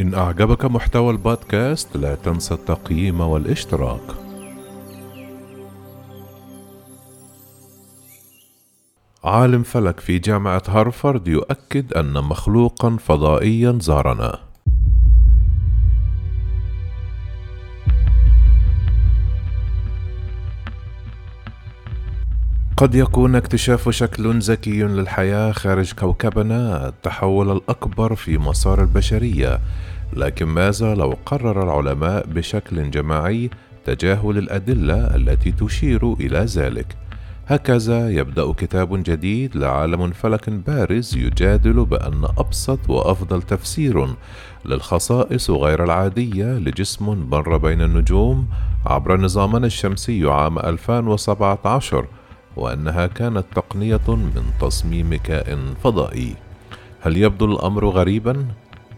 إن أعجبك محتوى البودكاست لا تنسى التقييم والاشتراك. عالم فلك في جامعة هارفارد يؤكد أن مخلوقا فضائيا زارنا. قد يكون اكتشاف شكل ذكي للحياة خارج كوكبنا التحول الأكبر في مسار البشرية، لكن ماذا لو قرر العلماء بشكل جماعي تجاهل الأدلة التي تشير إلى ذلك؟ هكذا يبدأ كتاب جديد لعالم فلك بارز يجادل بأن أبسط وأفضل تفسير للخصائص غير العادية لجسم مر بين النجوم عبر نظامنا الشمسي عام 2017 وأنها كانت تقنية من تصميم كائن فضائي. هل يبدو الأمر غريبا؟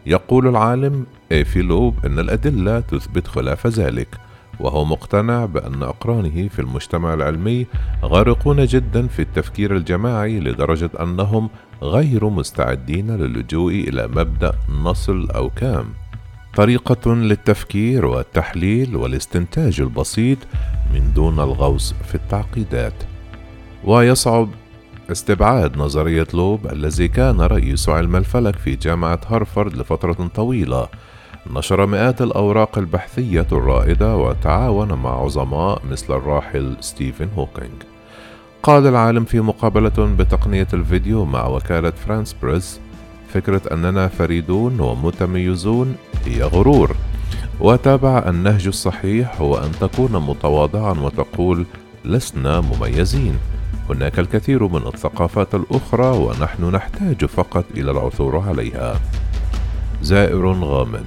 يقول العالم إيفيلوب أن الأدلة تثبت خلاف ذلك، وهو مقتنع بأن أقرانه في المجتمع العلمي غارقون جدا في التفكير الجماعي لدرجة أنهم غير مستعدين للجوء إلى مبدأ نصل أو كام. طريقة للتفكير والتحليل والاستنتاج البسيط من دون الغوص في التعقيدات. ويصعب استبعاد نظرية لوب الذي كان رئيس علم الفلك في جامعة هارفارد لفترة طويلة. نشر مئات الأوراق البحثية الرائدة وتعاون مع عظماء مثل الراحل ستيفن هوكينج قال العالم في مقابلة بتقنية الفيديو مع وكالة فرانس بريس فكرة أننا فريدون ومتميزون هي غرور. وتابع النهج الصحيح هو أن تكون متواضعا وتقول لسنا مميزين. هناك الكثير من الثقافات الأخرى ونحن نحتاج فقط إلى العثور عليها. زائر غامض.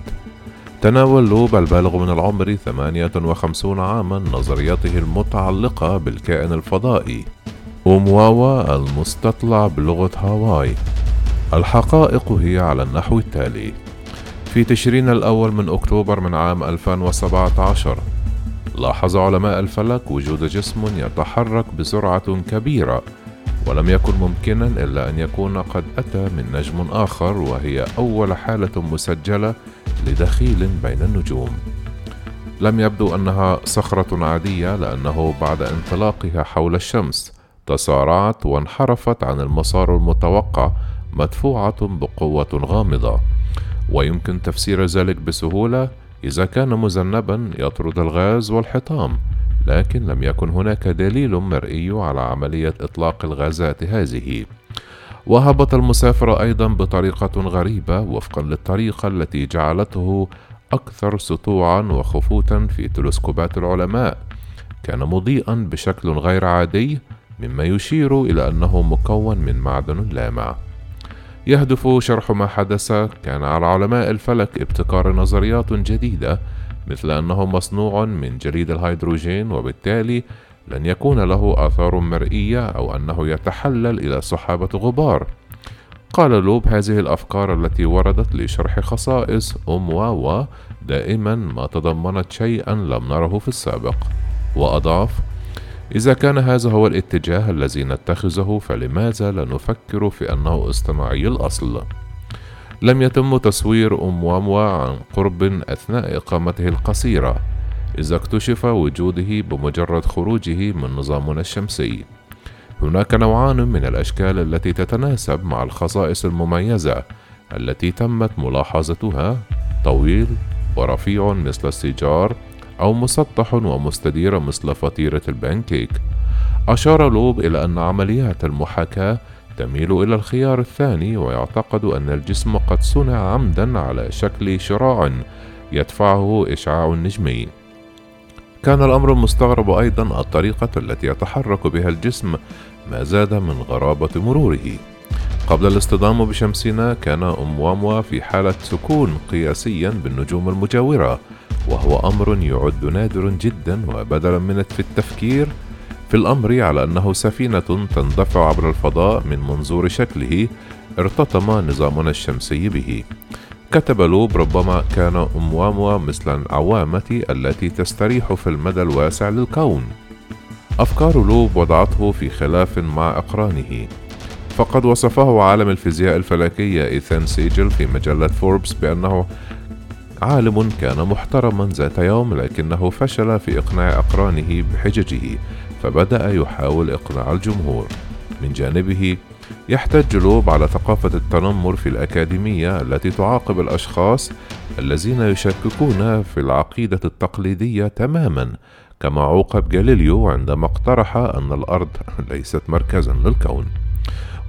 تناول لوب البالغ من العمر 58 عاما نظريته المتعلقة بالكائن الفضائي. أومواوا المستطلع بلغة هاواي. الحقائق هي على النحو التالي. في تشرين الأول من أكتوبر من عام 2017 لاحظ علماء الفلك وجود جسم يتحرك بسرعة كبيرة ولم يكن ممكنا إلا أن يكون قد أتى من نجم آخر وهي أول حالة مسجلة لدخيل بين النجوم. لم يبدو أنها صخرة عادية لأنه بعد انطلاقها حول الشمس تسارعت وانحرفت عن المسار المتوقع مدفوعة بقوة غامضة. ويمكن تفسير ذلك بسهولة إذا كان مذنبا يطرد الغاز والحطام لكن لم يكن هناك دليل مرئي على عملية إطلاق الغازات هذه. وهبط المسافر أيضا بطريقة غريبة وفقا للطريقة التي جعلته أكثر سطوعا وخفوتا في تلسكوبات العلماء. كان مضيئا بشكل غير عادي مما يشير إلى أنه مكون من معدن لامع. يهدف شرح ما حدث. كان على علماء الفلك ابتكار نظريات جديدة مثل أنه مصنوع من جليد الهيدروجين وبالتالي لن يكون له آثار مرئية أو أنه يتحلل إلى سحابة غبار. قال لوب هذه الأفكار التي وردت لشرح خصائص أم واوا دائما ما تضمنت شيئا لم نره في السابق. وأضاف إذا كان هذا هو الاتجاه الذي نتخذه فلماذا لا نفكر في أنه اصطناعي الأصل؟ لم يتم تصوير أومواموا عن قرب أثناء إقامته القصيرة إذ اكتشف وجوده بمجرد خروجه من نظامنا الشمسي هناك نوعان من الأشكال التي تتناسب مع الخصائص المميزة التي تمت ملاحظتها طويل ورفيع مثل السيجار أو مسطح ومستدير مثل فطيرة البانكيك. أشار لوب إلى أن عمليات المحاكاة تميل إلى الخيار الثاني ويعتقد أن الجسم قد صنع عمدا على شكل شراع يدفعه إشعاع نجمي كان الأمر المستغرب أيضا الطريقة التي يتحرك بها الجسم ما زاد من غرابة مروره. قبل الاصطدام بشمسنا كان أمواموا في حالة سكون قياسيا بالنجوم المجاورة وهو أمر يعد نادر جدا وبدلا من في التفكير في الأمر على أنه سفينة تندفع عبر الفضاء من منظور شكله ارتطم نظامنا الشمسي به. كتب لوب ربما كان أومواموا مثل العوامة التي تستريح في المدى الواسع للكون. أفكار لوب وضعته في خلاف مع أقرانه. فقد وصفه عالم الفيزياء الفلكية إيثان سيجل في مجلة فوربس بأنه عالم كان محترما ذات يوم لكنه فشل في إقناع أقرانه بحججه فبدأ يحاول إقناع الجمهور. من جانبه يحتج لوب على ثقافة التنمر في الأكاديمية التي تعاقب الأشخاص الذين يشككون في العقيدة التقليدية تماما كما عوقب جاليليو عندما اقترح أن الأرض ليست مركزا للكون.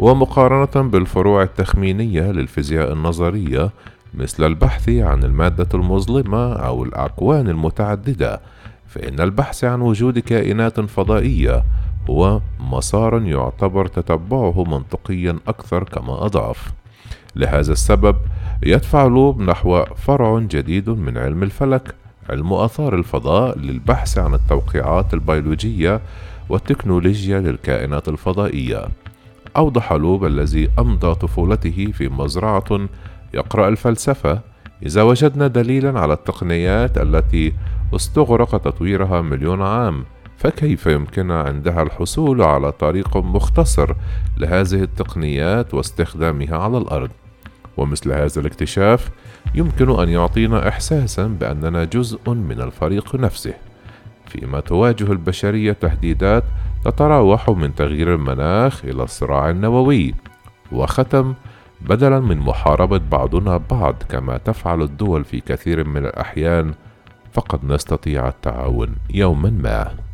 ومقارنة بالفروع التخمينية للفيزياء النظرية مثل البحث عن المادة المظلمة أو الأكوان المتعددة فإن البحث عن وجود كائنات فضائية هو مسار يعتبر تتبعه منطقيا أكثر كما أضاف. لهذا السبب يدفع لوب نحو فرع جديد من علم الفلك علم آثار الفضاء للبحث عن التوقيعات البيولوجية والتكنولوجيا للكائنات الفضائية. أوضح لوب الذي أمضى طفولته في مزرعة يقرأ الفلسفة. إذا وجدنا دليلا على التقنيات التي استغرق تطويرها مليون عام فكيف يمكن عندها الحصول على طريق مختصر لهذه التقنيات واستخدامها على الأرض؟ ومثل هذا الاكتشاف يمكن أن يعطينا احساسا بأننا جزء من الفريق نفسه. فيما تواجه البشرية تهديدات تتراوح من تغيير المناخ إلى الصراع النووي وختم بدلا من محاربة بعضنا بعض كما تفعل الدول في كثير من الأحيان فقد نستطيع التعاون يوما ما.